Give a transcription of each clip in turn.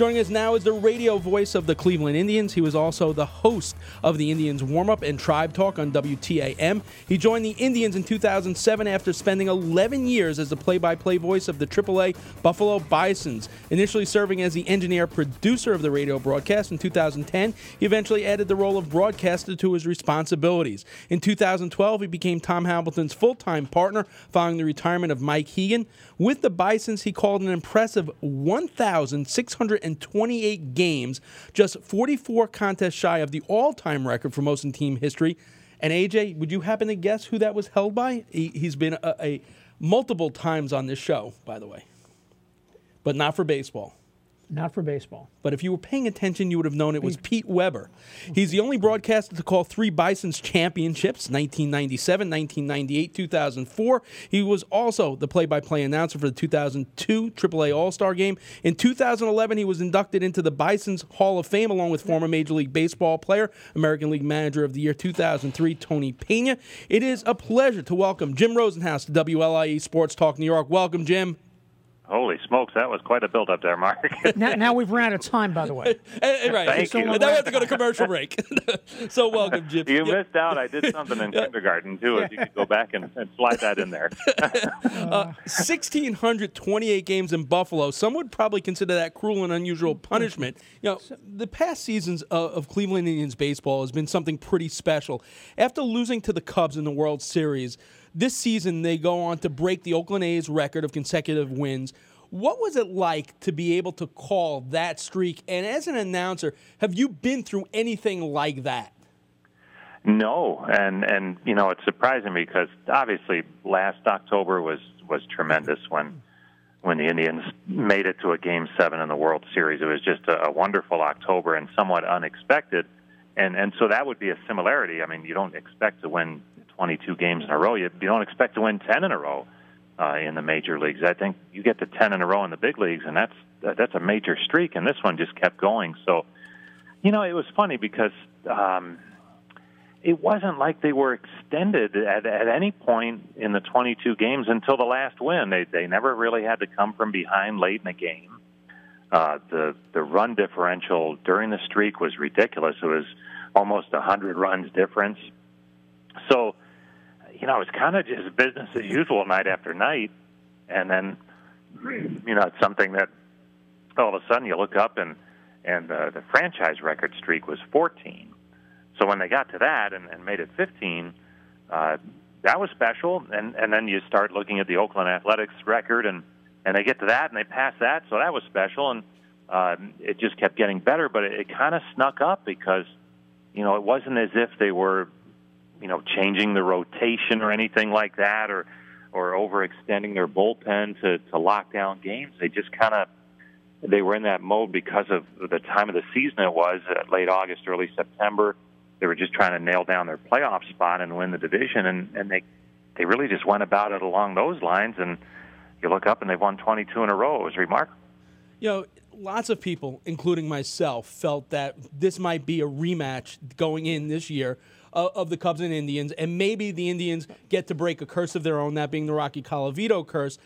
Joining us now is the radio voice of the Cleveland Indians. He was also the host of the Indians warm up and Tribe Talk on WTAM. He joined the Indians in 2007 after spending 11 years as the play by play voice of the AAA Buffalo Bisons. Initially serving as the engineer producer of the radio broadcast in 2010, he eventually added the role of broadcaster to his responsibilities. In 2012, he became Tom Hamilton's full time partner following the retirement of Mike Hegan. With the Bisons, he called an impressive 1,628 games, just 44 contests shy of the all time record for most in team history. And AJ, would you happen to guess who that was held by? He, has been a, a multiple times on this show, by the way, but not for baseball. Not for baseball. But if you were paying attention, you would have known it was Pete Weber. He's the only broadcaster to call three Bisons championships 1997, 1998, 2004. He was also the play by play announcer for the 2002 AAA All Star game. In 2011, he was inducted into the Bisons Hall of Fame along with former Major League Baseball player, American League Manager of the Year 2003, Tony Pena. It is a pleasure to welcome Jim Rosenhaus to WLIE Sports Talk New York. Welcome, Jim. Holy smokes, that was quite a build up there, Mark. now, now, we've run out of time, by the way. right. Thank so you. Now we have to go to commercial break. so welcome, Jim. You yep. missed out. I did something in kindergarten, too, if you could go back and, and slide that in there. uh, 1,628 games in Buffalo. Some would probably consider that cruel and unusual punishment. You know, the past seasons of, of Cleveland Indians baseball has been something pretty special. After losing to the Cubs in the World Series, this season, they go on to break the Oakland A's record of consecutive wins. What was it like to be able to call that streak? And as an announcer, have you been through anything like that? No, and and you know it's surprising because obviously last October was was tremendous when when the Indians made it to a Game Seven in the World Series. It was just a, a wonderful October and somewhat unexpected, and and so that would be a similarity. I mean, you don't expect to win 22 games in a row. You, you don't expect to win 10 in a row uh, in the major leagues. I think you get to 10 in a row in the big leagues, and that's that's a major streak. And this one just kept going. So, you know, it was funny because um, it wasn't like they were extended at, at any point in the 22 games until the last win. They they never really had to come from behind late in the game. Uh, the the run differential during the streak was ridiculous. It was almost a hundred runs difference. So you know, it's kind of just business as usual night after night. And then, you know, it's something that all of a sudden you look up and and uh, the franchise record streak was 14. So when they got to that and, and made it 15, uh, that was special. And and then you start looking at the Oakland Athletics record and and they get to that and they pass that, so that was special. And uh, it just kept getting better, but it, it kind of snuck up because you know it wasn't as if they were you know changing the rotation or anything like that, or or overextending their bullpen to to lock down games. They just kind of they were in that mode because of the time of the season it was uh, late August, early September. They were just trying to nail down their playoff spot and win the division, and and they they really just went about it along those lines. And you look up and they've won 22 in a row. It was remarkable. You know, lots of people, including myself, felt that this might be a rematch going in this year of, of the Cubs and Indians, and maybe the Indians get to break a curse of their own, that being the Rocky Colavito curse.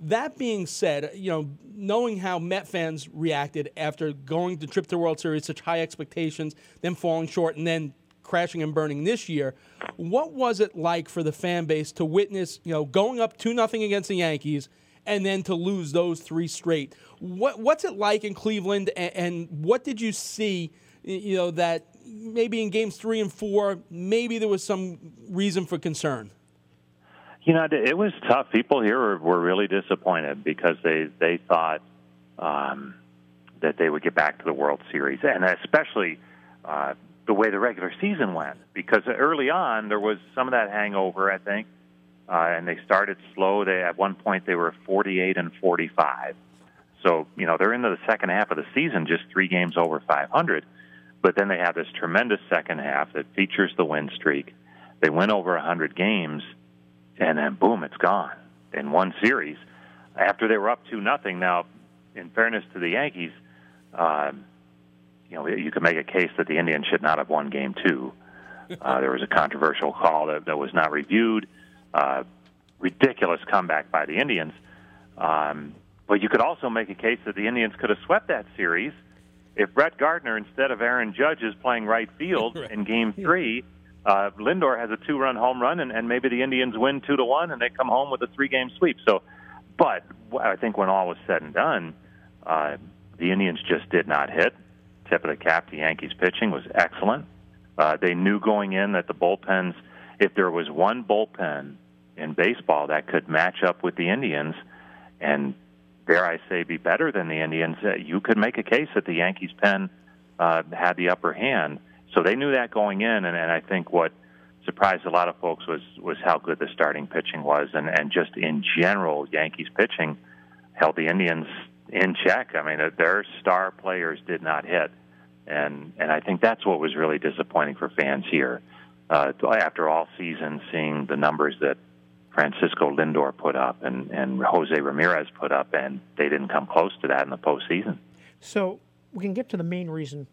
That being said, you know, knowing how Met fans reacted after going to trip to World Series, such high expectations, then falling short, and then crashing and burning this year, what was it like for the fan base to witness, you know, going up two nothing against the Yankees and then to lose those three straight? What what's it like in Cleveland, and, and what did you see, you know, that maybe in games three and four, maybe there was some reason for concern. You know, it was tough. People here were, really disappointed because they they thought um, that they would get back to the World Series, and especially uh, the way the regular season went. Because early on, there was some of that hangover, I think, uh, and they started slow. They at one point they were 48 and 45. So you know they're into the second half of the season, just three games over 500 but then they have this tremendous second half that features the win streak. They win over 100 games, and then boom, it's gone in one series. After they were up two nothing. Now, in fairness to the Yankees, uh, you know you could make a case that the Indians should not have won Game Two. Uh, there was a controversial call that, that was not reviewed. Uh, ridiculous comeback by the Indians. Um, but you could also make a case that the Indians could have swept that series if Brett Gardner, instead of Aaron Judge, is playing right field Right. in Game Three. Uh, Lindor has a two-run home run, and, and maybe the Indians win two to one, and they come home with a three-game sweep. So, but I think when all was said and done, uh, the Indians just did not hit. Tip of the cap, the Yankees pitching was excellent. Uh, they knew going in that the bullpens, if there was one bullpen in baseball that could match up with the Indians, and dare I say, be better than the Indians, uh, you could make a case that the Yankees pen uh, had the upper hand. So they knew that going in, and, and I think what surprised a lot of folks was was how good the starting pitching was, and and just in general, Yankees pitching held the Indians in check. I mean, their star players did not hit, and and I think that's what was really disappointing for fans here. Uh, after all season, seeing the numbers that Francisco Lindor put up and and Jose Ramirez put up, and they didn't come close to that in the postseason. So we can get to the main reason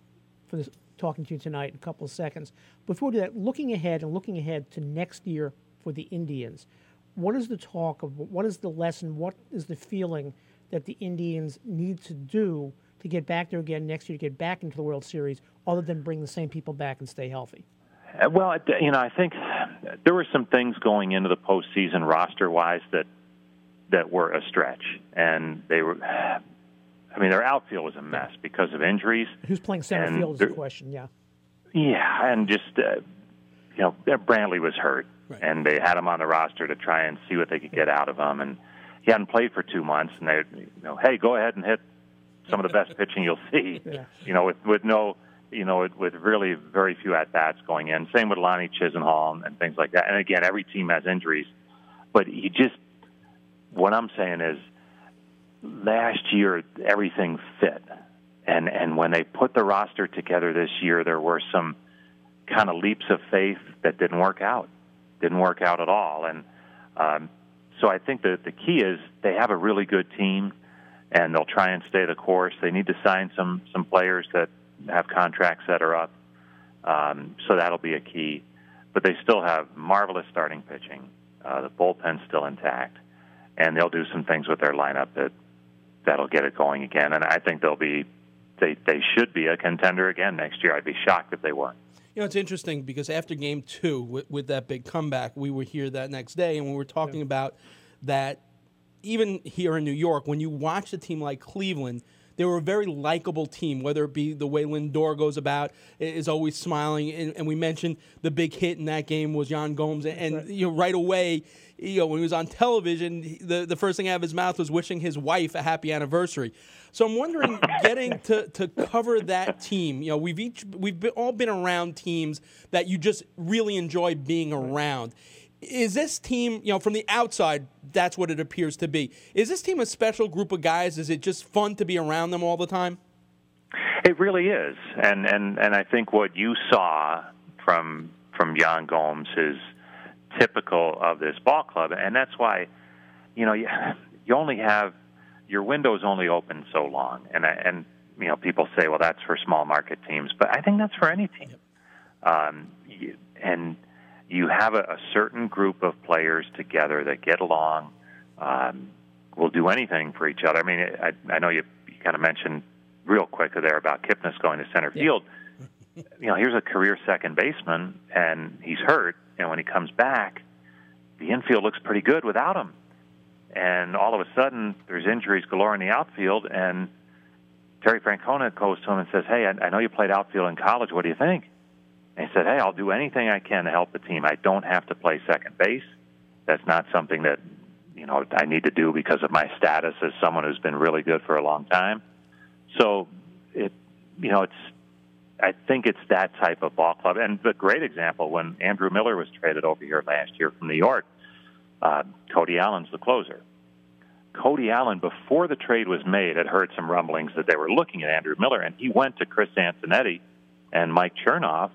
for this talking to you tonight in a couple of seconds. Before we do that, looking ahead and looking ahead to next year for the Indians, what is the talk of what is the lesson? What is the feeling that the Indians need to do to get back there again next year, to get back into the World Series, other than bring the same people back and stay healthy? Uh, Well, you know, I think there were some things going into the postseason roster-wise that that were a stretch, and they were. I mean, their outfield was a mess because of injuries. Who's playing center field is the there- question. Yeah. Yeah, and just uh, you know, Brantley was hurt, Right. and they had him on the roster to try and see what they could get out of him, and he hadn't played for two months, and they, you know, hey, go ahead and hit some of the best pitching you'll see, Yeah. you know, with with no, you know, with, really very few at bats going in. Same with Lonnie Chisenhall and, and things like that. And again, every team has injuries, but he just, what I'm saying is, last year everything fit and and when they put the roster together this year, there were some kind of leaps of faith that didn't work out, didn't work out at all. And um, so I think that the key is they have a really good team, and they'll try and stay the course. They need to sign some some players that have contracts that are up, um, so that'll be a key. But they still have marvelous starting pitching. Uh, the bullpen's still intact, and they'll do some things with their lineup that that'll get it going again. And I think they'll be they they should be a contender again next year. I'd be shocked if they weren't. You know, it's interesting because after game two, with, with that big comeback, we were here that next day and we were talking about that even here in New York, when you watch a team like Cleveland, they were a very likable team, whether it be the way Lindor goes about, is always smiling. And, and we mentioned the big hit in that game was Yan Gomes. And, you know, right away, you know, when he was on television, the, the first thing out of his mouth was wishing his wife a happy anniversary. So I'm wondering, getting to, to cover that team, you know, we've each we've been, all been around teams that you just really enjoy being around. Is this team, you know, from the outside, that's what it appears to be. Is this team a special group of guys? Is it just fun to be around them all the time? It really is, and and and I think what you saw from from Yan Gomes is typical of this ball club, and that's why, you know, you, you only have your window's only open so long, and and you know people say, well, that's for small market teams, but I think that's for any team, um, and you have a, a certain group of players together that get along, um, will do anything for each other. I mean, I, I know you, you kind of mentioned real quick there about Kipnis going to center field. You know, here's a career second baseman, and he's hurt. And when he comes back, the infield looks pretty good without him. And all of a sudden, there's injuries galore in the outfield, and Terry Francona goes to him and says, "Hey, I, I know you played outfield in college. What do you think?" He said, "Hey, I'll do anything I can to help the team. I don't have to play second base. That's not something that you know I need to do because of my status as someone who's been really good for a long time." So it, you know, it's. I think it's that type of ball club, and the great example when Andrew Miller was traded over here last year from New York. Uh, Cody Allen's the closer. Cody Allen, before the trade was made, had heard some rumblings that they were looking at Andrew Miller, and he went to Chris Antonetti, and Mike Chernoff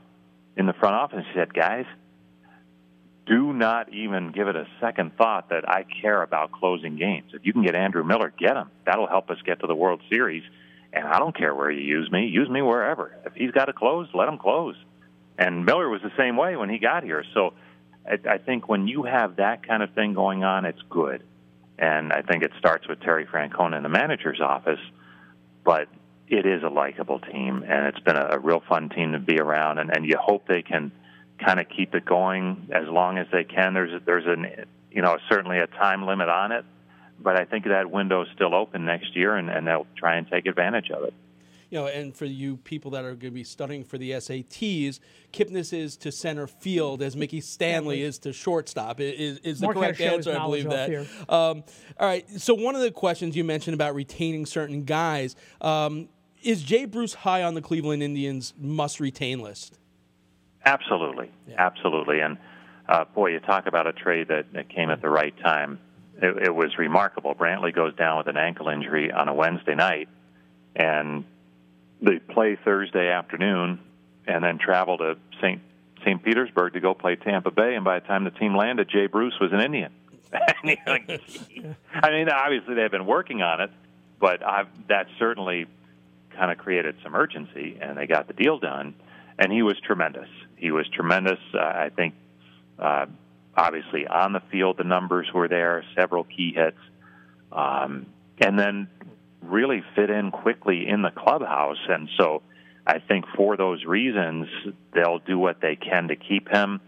in the front office he said, "Guys, do not even give it a second thought that I care about closing games. If you can get Andrew Miller, get him. That'll help us get to the World Series. And I don't care where you use me. Use me wherever. If he's got to close, let him close." And Miller was the same way when he got here. So I, I think when you have that kind of thing going on, it's good. And I think it starts with Terry Francona in the manager's office. But it is a likable team, and it's been a, a real fun team to be around. And, and you hope they can kind of keep it going as long as they can. There's there's an you know certainly a time limit on it, but I think that window is still open next year, and, and they'll try and take advantage of it you know, and for you people that are going to be studying for the SATs, Kipnis is to center field as Mickey Stanley is to shortstop. Is, is the Mark correct answer? I believe that. Um, all right. So one of the questions you mentioned about retaining certain guys um, is Jay Bruce high on the Cleveland Indians must retain list? Absolutely, yeah. absolutely. And uh, boy, you talk about a trade that, that came at the right time. It, it was remarkable. Brantley goes down with an ankle injury on a Wednesday night, and they play Thursday afternoon and then travel to St. St. Petersburg to go play Tampa Bay. And by the time the team landed, Jay Bruce was an Indian. I mean, obviously they've been working on it, but I've, that certainly kind of created some urgency, and they got the deal done. And he was tremendous. He was tremendous. Uh, I think, uh, obviously, on the field, the numbers were there, several key hits. Um, and then really fit in quickly in the clubhouse. And so I think for those reasons, they'll do what they can to keep him.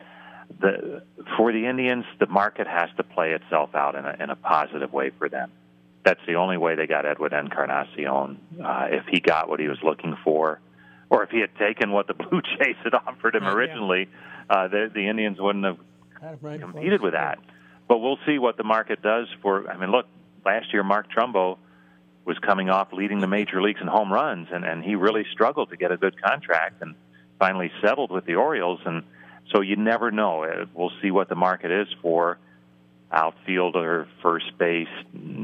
The, for the Indians, the market has to play itself out in a, in a positive way for them. That's the only way they got Edwin Encarnacion. Uh, if he got what he was looking for, or if he had taken what the Blue Jays had offered him originally, uh, the, the Indians wouldn't have competed with that. But we'll see what the market does for. I mean, look, last year Mark Trumbo was coming off leading the major leagues in home runs, and, and he really struggled to get a good contract and finally settled with the Orioles. And so you never know. Uh, we'll see what the market is for outfield or first base.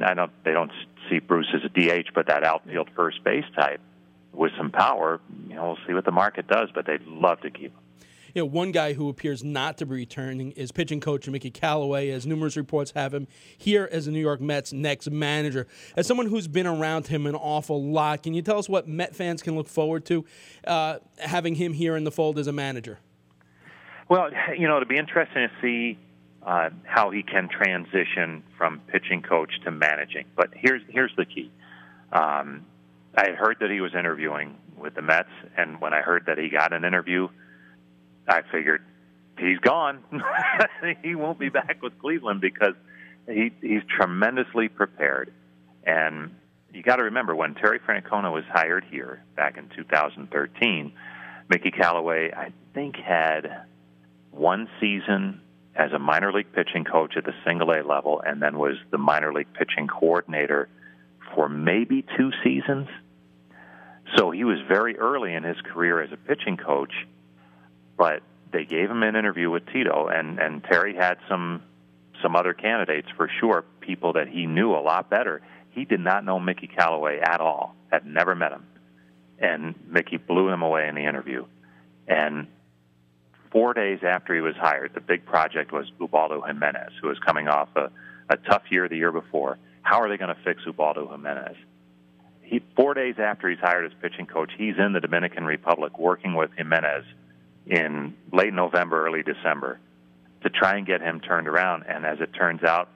I don't. They don't see Bruce as a DH, but that outfield first base type with some power. You know, we'll see what the market does, but they'd love to keep him. You know, one guy who appears not to be returning is pitching coach Mickey Callaway, as numerous reports have him here as the New York Mets' next manager. As someone who's been around him an awful lot, can you tell us what Met fans can look forward to uh, having him here in the fold as a manager? Well, you know, it'll be interesting to see uh, how he can transition from pitching coach to managing. But here's here's the key. Um, I heard that he was interviewing with the Mets, and when I heard that he got an interview, I figured he's gone. he won't be back with Cleveland because he he's tremendously prepared. And you got to remember when Terry Francona was hired here back in 2013, Mickey Callaway I think had one season as a minor league pitching coach at the single A level and then was the minor league pitching coordinator for maybe two seasons. So he was very early in his career as a pitching coach but they gave him an interview with Tito, and and Terry had some some other candidates for sure, people that he knew a lot better. He did not know Mickey Callaway at all, had never met him, and Mickey blew him away in the interview. And four days after he was hired, the big project was Ubaldo Jimenez, who was coming off a, a tough year the year before. How are they going to fix Ubaldo Jimenez? He, four days after he's hired as pitching coach, he's in the Dominican Republic working with Jimenez in late November, early December to try and get him turned around. And as it turns out,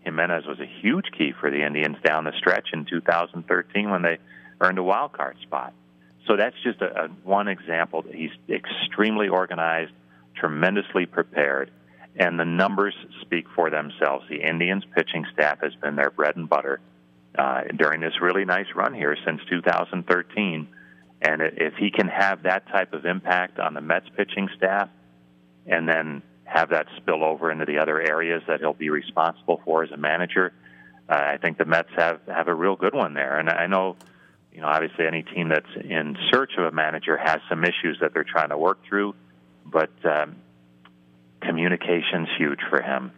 Jimenez was a huge key for the Indians down the stretch in 2013 when they earned a wild card spot. So that's just a, a one example. That he's extremely organized, tremendously prepared, and the numbers speak for themselves. The Indians' pitching staff has been their bread and butter uh, during this really nice run here since 2013 and if he can have that type of impact on the Mets pitching staff and then have that spill over into the other areas that he'll be responsible for as a manager, uh, I think the Mets have, have a real good one there. And I know, you know, obviously any team that's in search of a manager has some issues that they're trying to work through, but um, communication's huge for him.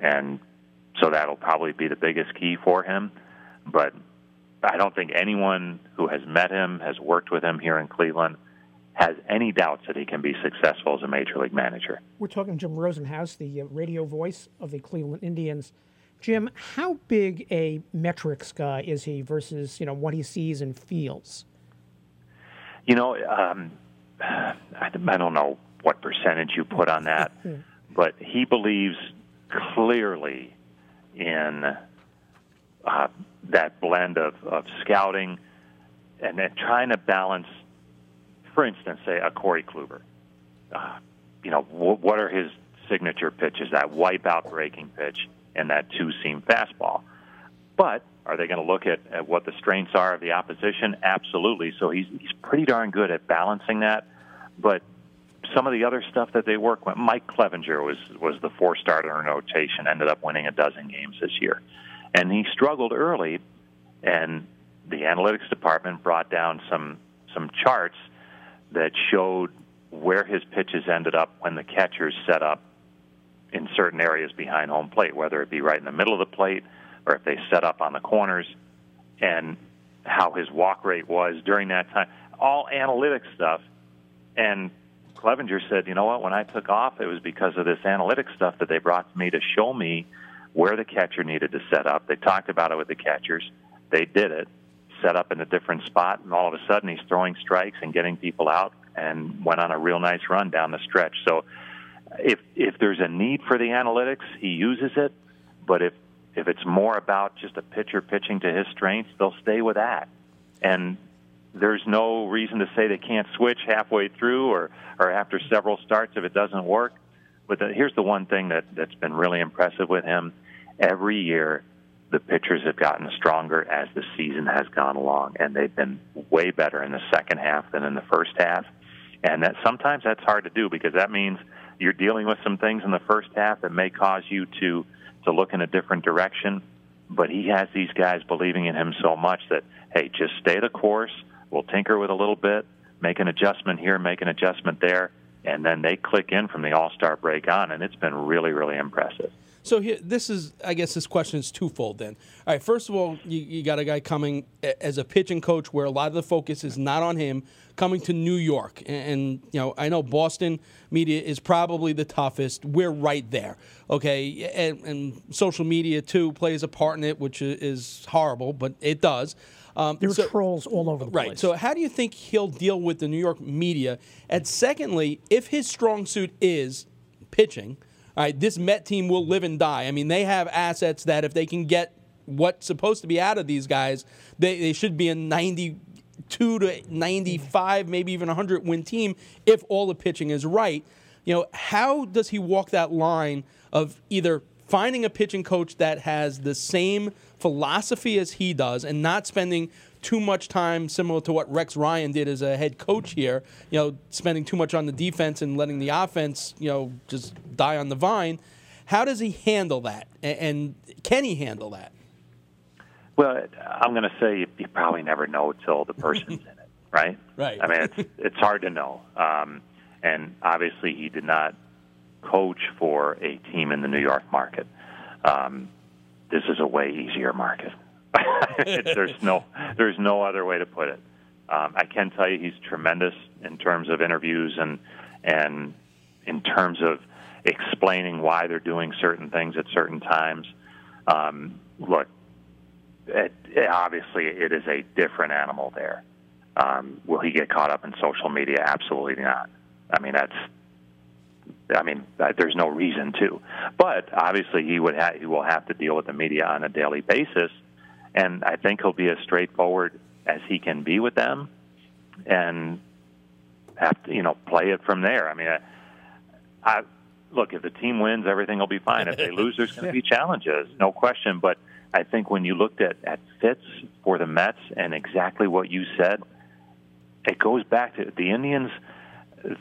And so that'll probably be the biggest key for him. But I don't think anyone who has met him, has worked with him here in Cleveland, has any doubts that he can be successful as a major league manager. We're talking Jim Rosenhaus, the uh, radio voice of the Cleveland Indians. Jim, how big a metrics guy is he versus you know what he sees and feels? You know, um, I, I don't know what percentage you put on that, but he believes clearly in uh, that blend of, of scouting and then trying to balance, for instance, say a Corey Kluber. Uh, you know, w- what are his signature pitches? That wipeout breaking pitch and that two seam fastball. But are they going to look at, at what the strengths are of the opposition? Absolutely. So he's he's pretty darn good at balancing that. But some of the other stuff that they work with, Mike Clevinger was was the four starter in rotation, ended up winning a dozen games this year, and he struggled early, and the analytics department brought down some some charts that showed where his pitches ended up when the catchers set up in certain areas behind home plate, whether it be right in the middle of the plate or if they set up on the corners, and how his walk rate was during that time. All analytic stuff. And Clevinger said, you know what, when I took off, it was because of this analytic stuff that they brought to me to show me where the catcher needed to set up. They talked about it with the catchers. They did it, set up in a different spot, and all of a sudden he's throwing strikes and getting people out and went on a real nice run down the stretch. So if if there's a need for the analytics, he uses it. But if if it's more about just a pitcher pitching to his strengths, they'll stay with that. And there's no reason to say they can't switch halfway through or or after several starts if it doesn't work. But the, here's the one thing that that's been really impressive with him: every year, the pitchers have gotten stronger as the season has gone along, and they've been way better in the second half than in the first half. And that sometimes that's hard to do because that means you're dealing with some things in the first half that may cause you to to look in a different direction. But he has these guys believing in him so much that hey, just stay the course. We'll tinker with a little bit, make an adjustment here, make an adjustment there, and then they click in from the All Star break on, and it's been really, really impressive. So here, this is, I guess, this question is twofold. Then, all right. First of all, you, you got a guy coming as a pitching coach, where a lot of the focus is not on him, coming to New York, and, and you know, I know Boston media is probably the toughest. We're right there, okay, and, and social media too plays a part in it, which is horrible, but it does. Um, there are so, trolls all over the right. place. So, how do you think he'll deal with the New York media? And secondly, if his strong suit is pitching, all right, this Met team will live and die. I mean, they have assets that if they can get what's supposed to be out of these guys, they, they should be a 92 to 95, maybe even 100 win team if all the pitching is right. You know, how does he walk that line of either finding a pitching coach that has the same philosophy as he does and not spending too much time similar to what Rex Ryan did as a head coach here, you know, spending too much on the defense and letting the offense, you know, just die on the vine. How does he handle that? And can he handle that? Well, I'm going to say you probably never know until the person's in it, right? Right. I mean, it's it's hard to know. Um, and obviously, he did not coach for a team in the New York market. Um, this is a way easier market. there's no there's no other way to put it. Um, I can tell you he's tremendous in terms of interviews and and in terms of explaining why they're doing certain things at certain times. Um, look, it, it, obviously it is a different animal there. Um, will he get caught up in social media? Absolutely not. I mean that's I mean, there's no reason to. But obviously, he would ha- he will have to deal with the media on a daily basis, and I think he'll be as straightforward as he can be with them, and have to you know play it from there. I mean, I, I look if the team wins, everything will be fine. If they lose, there's going to be challenges, no question. But I think when you looked at at fits for the Mets and exactly what you said, it goes back to the Indians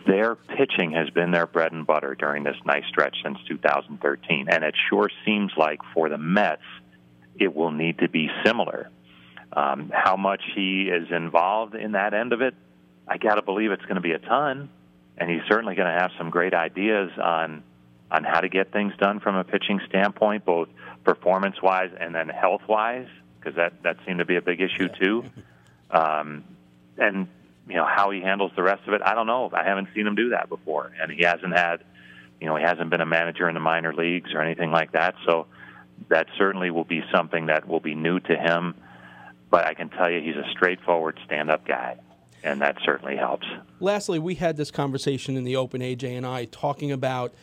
their pitching has been their bread and butter during this nice stretch since 2013. And it sure seems like for the Mets, it will need to be similar. Um, how much he is involved in that end of it, I got to believe it's going to be a ton. And he's certainly going to have some great ideas on on how to get things done from a pitching standpoint, both performance wise and then health wise, because that that seemed to be a big issue too. Um, and you know how he handles the rest of it, I don't know. I haven't seen him do that before, and he hasn't had, you know, he hasn't been a manager in the minor leagues or anything like that. So that certainly will be something that will be new to him. But I can tell you, he's a straightforward stand-up guy, and that certainly helps. Lastly, we had this conversation in the open, AJ and I, talking about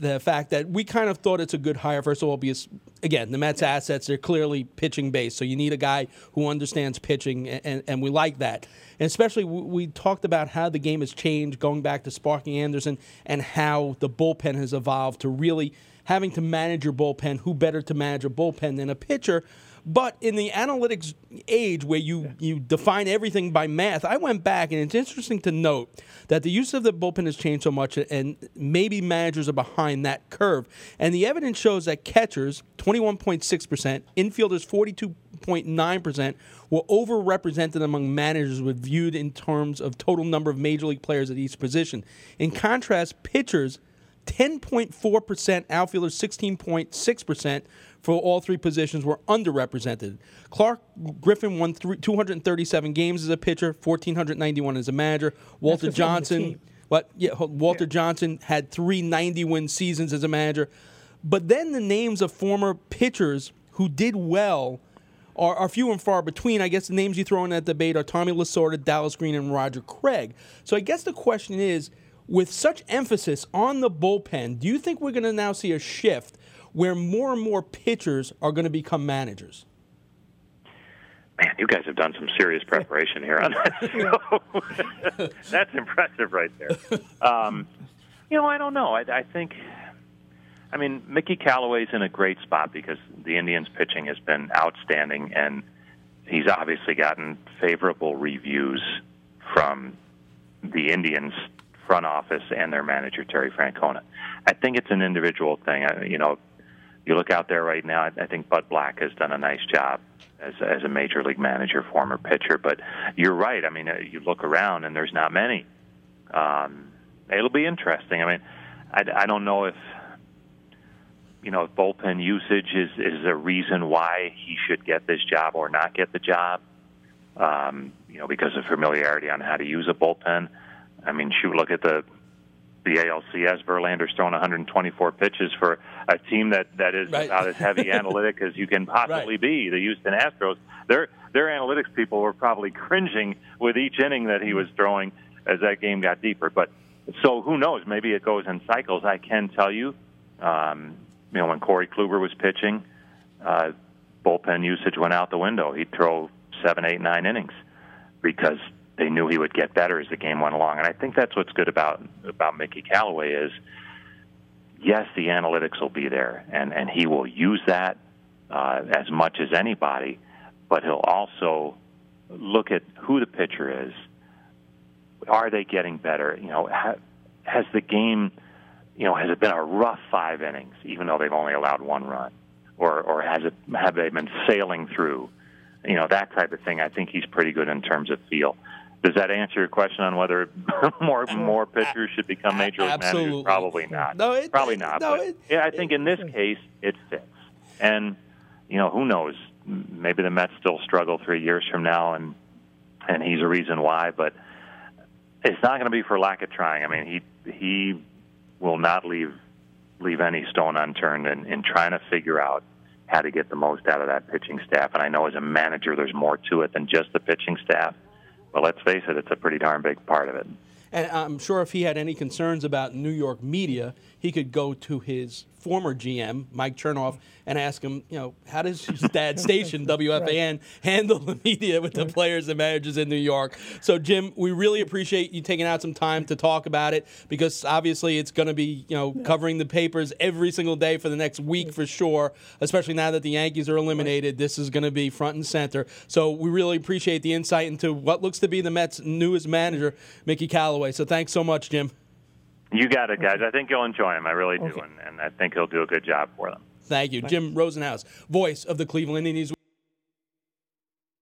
the fact that we kind of thought it's a good hire. First of all, because again, the Mets' assets are clearly pitching based, so you need a guy who understands pitching, and, and we like that. And especially, we, we talked about how the game has changed, going back to Sparky Anderson, and how the bullpen has evolved to really having to manage your bullpen. Who better to manage a bullpen than a pitcher? But in the analytics age where you, you define everything by math, I went back and it's interesting to note that the use of the bullpen has changed so much and maybe managers are behind that curve. And the evidence shows that catchers, 21.6%, infielders, 42.9%, were overrepresented among managers when viewed in terms of total number of major league players at each position. In contrast, pitchers, 10.4%, outfielders 16.6% for all three positions were underrepresented. Clark Griffith won three, 237 games as a pitcher, 1491 as a manager. Walter Johnson, what? Yeah, Walter yeah. Johnson had three 90 win seasons as a manager. But then the names of former pitchers who did well are, are, few and far between. I guess the names you throw in that debate are Tommy Lasorda, Dallas Green, and Roger Craig. So I guess the question is with such emphasis on the bullpen, do you think we're going to now see a shift where more and more pitchers are going to become managers? Man, you guys have done some serious preparation here on that. That's impressive right there. Um, you know, I don't know. I, I think, I mean, Mickey Callaway's in a great spot because the Indians' pitching has been outstanding, and he's obviously gotten favorable reviews from the Indians front office and their manager Terry Francona. I think it's an individual thing. I, you know, you look out there right now. I think Bud Black has done a nice job as as a major league manager, former pitcher. But you're right. I mean, uh, you look around and there's not many. Um, it'll be interesting. I mean, I, I don't know if you know if bullpen usage is is a reason why he should get this job or not get the job. Um, you know, because of familiarity on how to use a bullpen. I mean, shoot, look at the the ALCS. Verlander's thrown 124 pitches for a team that that is right. about as heavy analytic as you can possibly right. be. The Houston Astros. Their their analytics people were probably cringing with each inning that he was throwing as that game got deeper. But so who knows? Maybe it goes in cycles. I can tell you, um, you know, when Corey Kluber was pitching, uh, bullpen usage went out the window. He'd throw seven, eight, nine innings because they knew he would get better as the game went along. And I think that's what's good about about Mickey Callaway is yes, the analytics will be there, and and he will use that uh, as much as anybody, but he'll also look at who the pitcher is. Are they getting better? You know, ha, has the game, you know, has it been a rough five innings, even though they've only allowed one run, or or has it have they been sailing through? You know, that type of thing. I think he's pretty good in terms of feel. Does that answer your question on whether more more pitchers should become major league Absolutely. managers? Probably not. No, it, probably not. No, it, yeah, I think in this case it fits. And you know, who knows? Maybe the Mets still struggle three years from now, and and he's a reason why. But it's not going to be for lack of trying. I mean, he he will not leave leave any stone unturned in, in trying to figure out how to get the most out of that pitching staff. And I know as a manager, there's more to it than just the pitching staff but let's face it, it's a pretty darn big part of it. And I'm sure if he had any concerns about New York media, he could go to his former GM, Mike Chernoff, and ask him, you know, how does his dad station, WFAN, right. handle the media with the players and managers in New York? So, Jim, we really appreciate you taking out some time to talk about it because obviously it's going to be, you know, covering the papers every single day for the next week for sure, especially now that the Yankees are eliminated. This is going to be front and center. So, we really appreciate the insight into what looks to be the Mets' newest manager, Mickey Callaway. So, thanks so much, Jim. You got it, guys. I think you'll enjoy him. I really do, okay. and, and I think he'll do a good job for them. Thank you. Jim Rosenhaus, voice of the Cleveland Indians.